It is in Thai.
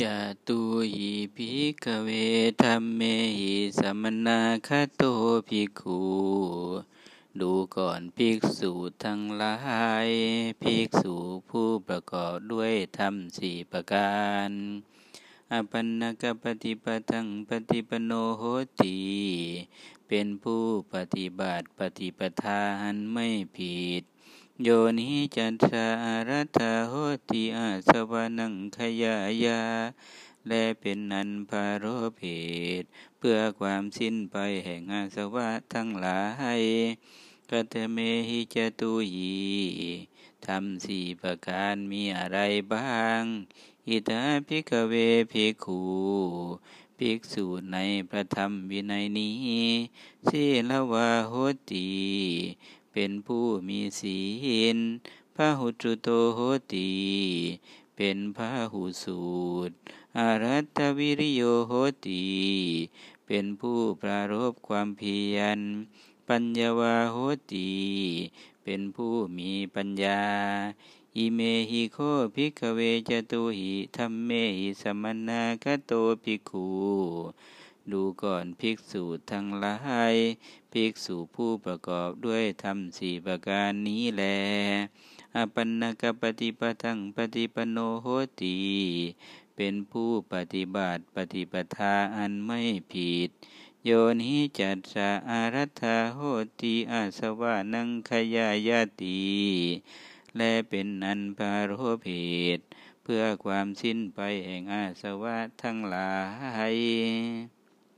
จตุหิภิกเวธัมเมหิสมนาคโตภิกขุดูก่อนภิกษุทั้งหลาย ภิกษุผู้ประกอบด้วยธรรมสี่ประการอปันนกปฏิปทังปฏิปโนโหติเป็นผู้ปฏิบัติปฏิปทาอันไม่ผิด โยนิจันทรารัตโหติอาสวนังขยายา และเป็นนันพาโรเพศเพื่อความสิ้นไปแห่งอาสวะทั้งหลายกัตเมหิจตุยีทำสี่ประการมีอะไรบ้าง อิทาภิกเวภิกขุภิกษุในพระธรรมวินัยนี้สีลวาโหติ เป็นผู้มีศีลพระหุจุโตโหติ เป็นพระหุสูตรอารัตวิริโยโหติ เป็นผู้ปรารบความเพียร ปัญญาวาโหติ เป็นผู้มีปัญญา อิเมหิโคภิกเวจตุหิธรรมเมหิสมนาคโตภิกขุ ดูก่อนภิกษุทั้งหลายภิกษุผู้ประกอบด้วยธรรมสี่ประการนี้แลอปันนกปฏิปทังปฏิปโนโหติเป็นผู้ปฏิบัติปฏิปทาอันไม่ผิด โยนิจัตสาอารัธาโหติอาสวานังขยายาติและเป็นอันพาโรเพศเพื่อความสิ้นไปแห่งอาสวะทั้งหลาย